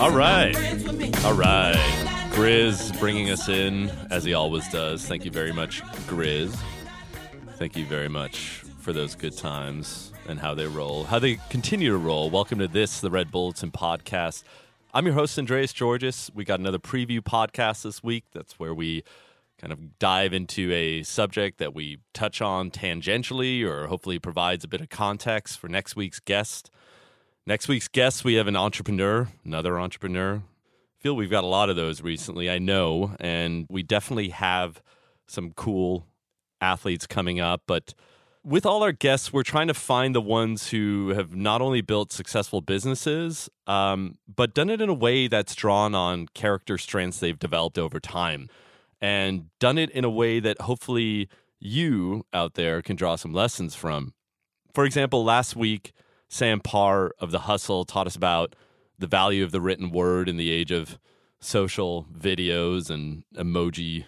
All right. All right. Grizz bringing us in as he always does. Thank you very much, Grizz. Thank you very much for those good times and how they roll, how they continue to roll. Welcome to this, the Red Bulletin podcast. I'm your host, Andreas Tzortzis. We got another preview podcast this week. That's where we kind of dive into a subject that we touch on tangentially or hopefully provides a bit of context for next week's guest. Next week's guest, we have an entrepreneur, another entrepreneur. I feel we've got a lot of those recently, I know, and we definitely have some cool athletes coming up, but with all our guests, we're trying to find the ones who have not only built successful businesses, um, but done it in a way that's drawn on character strengths they've developed over time and done it in a way that hopefully you out there can draw some lessons from. For example, last week, Sam Parr of The Hustle taught us about the value of the written word in the age of social videos and emoji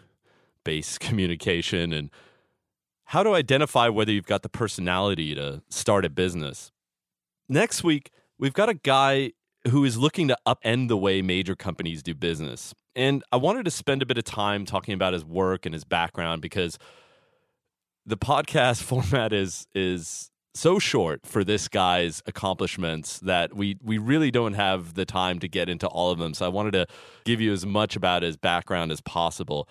based communication and how to identify whether you've got the personality to start a business. Next week, we've got a guy who is looking to upend the way major companies do business. And I wanted to spend a bit of time talking about his work and his background because the podcast format is is so short for this guy's accomplishments that we we really don't have the time to get into all of them. So I wanted to give you as much about his background as possible.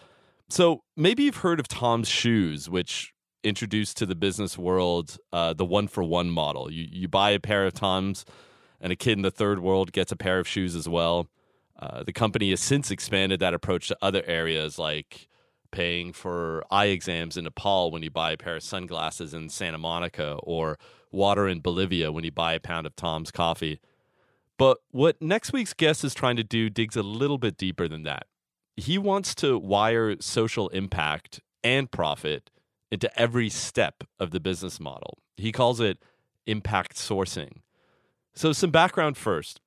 So maybe you've heard of Tom's Shoes, which introduced to the business world uh, the one for one model. You you buy a pair of Tom's, and a kid in the third world gets a pair of shoes as well. Uh, the company has since expanded that approach to other areas like paying for eye exams in Nepal when you buy a pair of sunglasses in Santa Monica or water in Bolivia when you buy a pound of Tom's coffee. But what next week's guest is trying to do digs a little bit deeper than that. He wants to wire social impact and profit into every step of the business model. He calls it impact sourcing. So, some background first.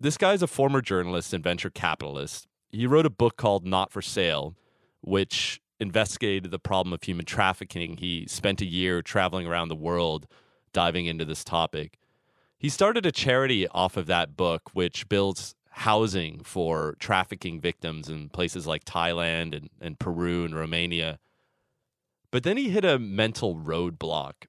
This guy's a former journalist and venture capitalist. He wrote a book called Not for Sale, which investigated the problem of human trafficking. He spent a year traveling around the world diving into this topic. He started a charity off of that book, which builds housing for trafficking victims in places like Thailand and, and Peru and Romania. But then he hit a mental roadblock.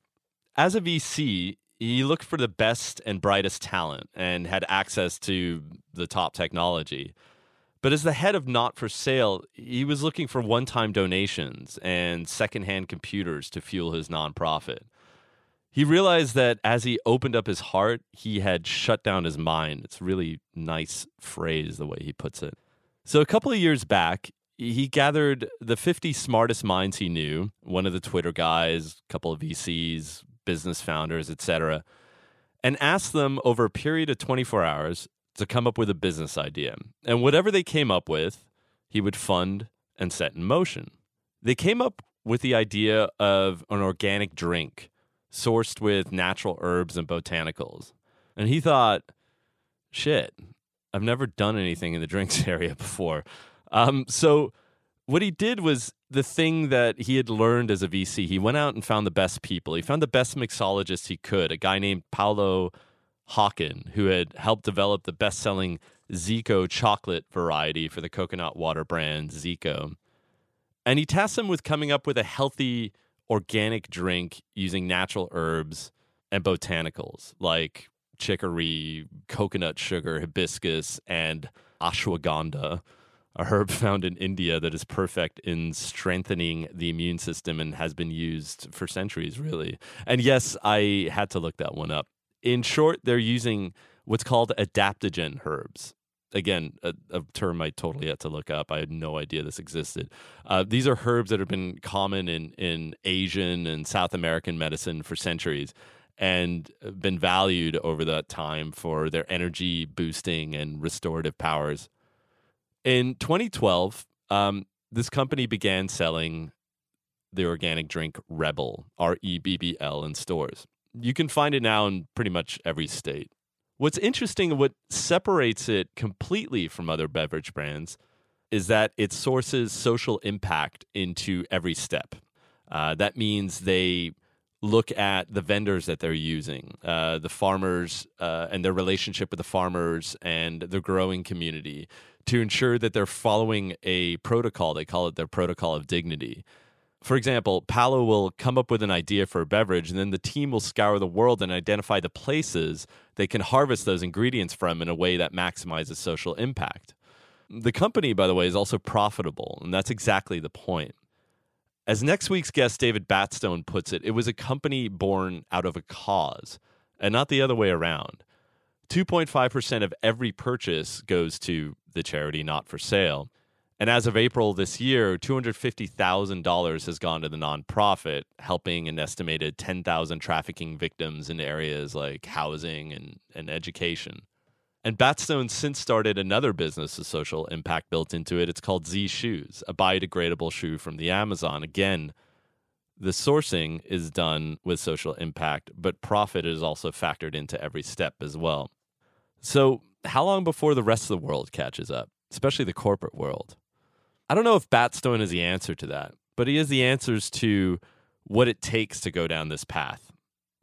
As a VC, he looked for the best and brightest talent and had access to the top technology. But as the head of Not for Sale, he was looking for one time donations and secondhand computers to fuel his nonprofit. He realized that as he opened up his heart, he had shut down his mind. It's a really nice phrase, the way he puts it. So, a couple of years back, he gathered the 50 smartest minds he knew, one of the Twitter guys, a couple of VCs, business founders, etc., and asked them over a period of 24 hours to come up with a business idea. And whatever they came up with, he would fund and set in motion. They came up with the idea of an organic drink sourced with natural herbs and botanicals. And he thought, shit, I've never done anything in the drinks area before. Um, so what he did was the thing that he had learned as a VC. He went out and found the best people. He found the best mixologist he could, a guy named Palo Hagen, who had helped develop the best selling Zico chocolate variety for the coconut water brand Zico. And he tasked him with coming up with a healthy organic drink using natural herbs and botanicals like chicory, coconut sugar, hibiscus, and ashwagandha a herb found in India that is perfect in strengthening the immune system and has been used for centuries, really. And yes, I had to look that one up. In short, they're using what's called adaptogen herbs. Again, a, a term I totally had to look up. I had no idea this existed. Uh, these are herbs that have been common in, in Asian and South American medicine for centuries and been valued over that time for their energy boosting and restorative powers. In 2012, um, this company began selling the organic drink REBBL, R E B B L, in stores. You can find it now in pretty much every state. What's interesting, what separates it completely from other beverage brands, is that it sources social impact into every step. Uh, that means they look at the vendors that they're using, uh, the farmers, uh, and their relationship with the farmers and the growing community to ensure that they're following a protocol. They call it their protocol of dignity. For example, Palo will come up with an idea for a beverage, and then the team will scour the world and identify the places they can harvest those ingredients from in a way that maximizes social impact. The company, by the way, is also profitable, and that's exactly the point. As next week's guest, David Batstone, puts it, it was a company born out of a cause, and not the other way around. 2.5% of every purchase goes to the charity not for sale. And as of April this year, $250,000 has gone to the nonprofit, helping an estimated 10,000 trafficking victims in areas like housing and, and education. And Batstone since started another business with social impact built into it. It's called Z Shoes, a biodegradable shoe from the Amazon. Again, the sourcing is done with social impact, but profit is also factored into every step as well. So, how long before the rest of the world catches up, especially the corporate world? I don't know if Batstone is the answer to that, but he is the answers to what it takes to go down this path.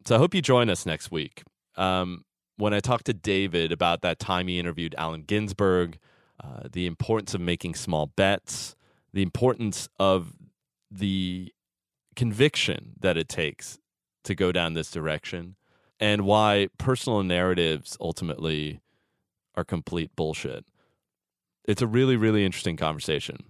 So I hope you join us next week. Um, when I talked to David about that time he interviewed Allen Ginsberg, uh, the importance of making small bets, the importance of the conviction that it takes to go down this direction, and why personal narratives ultimately are complete bullshit. It's a really, really interesting conversation.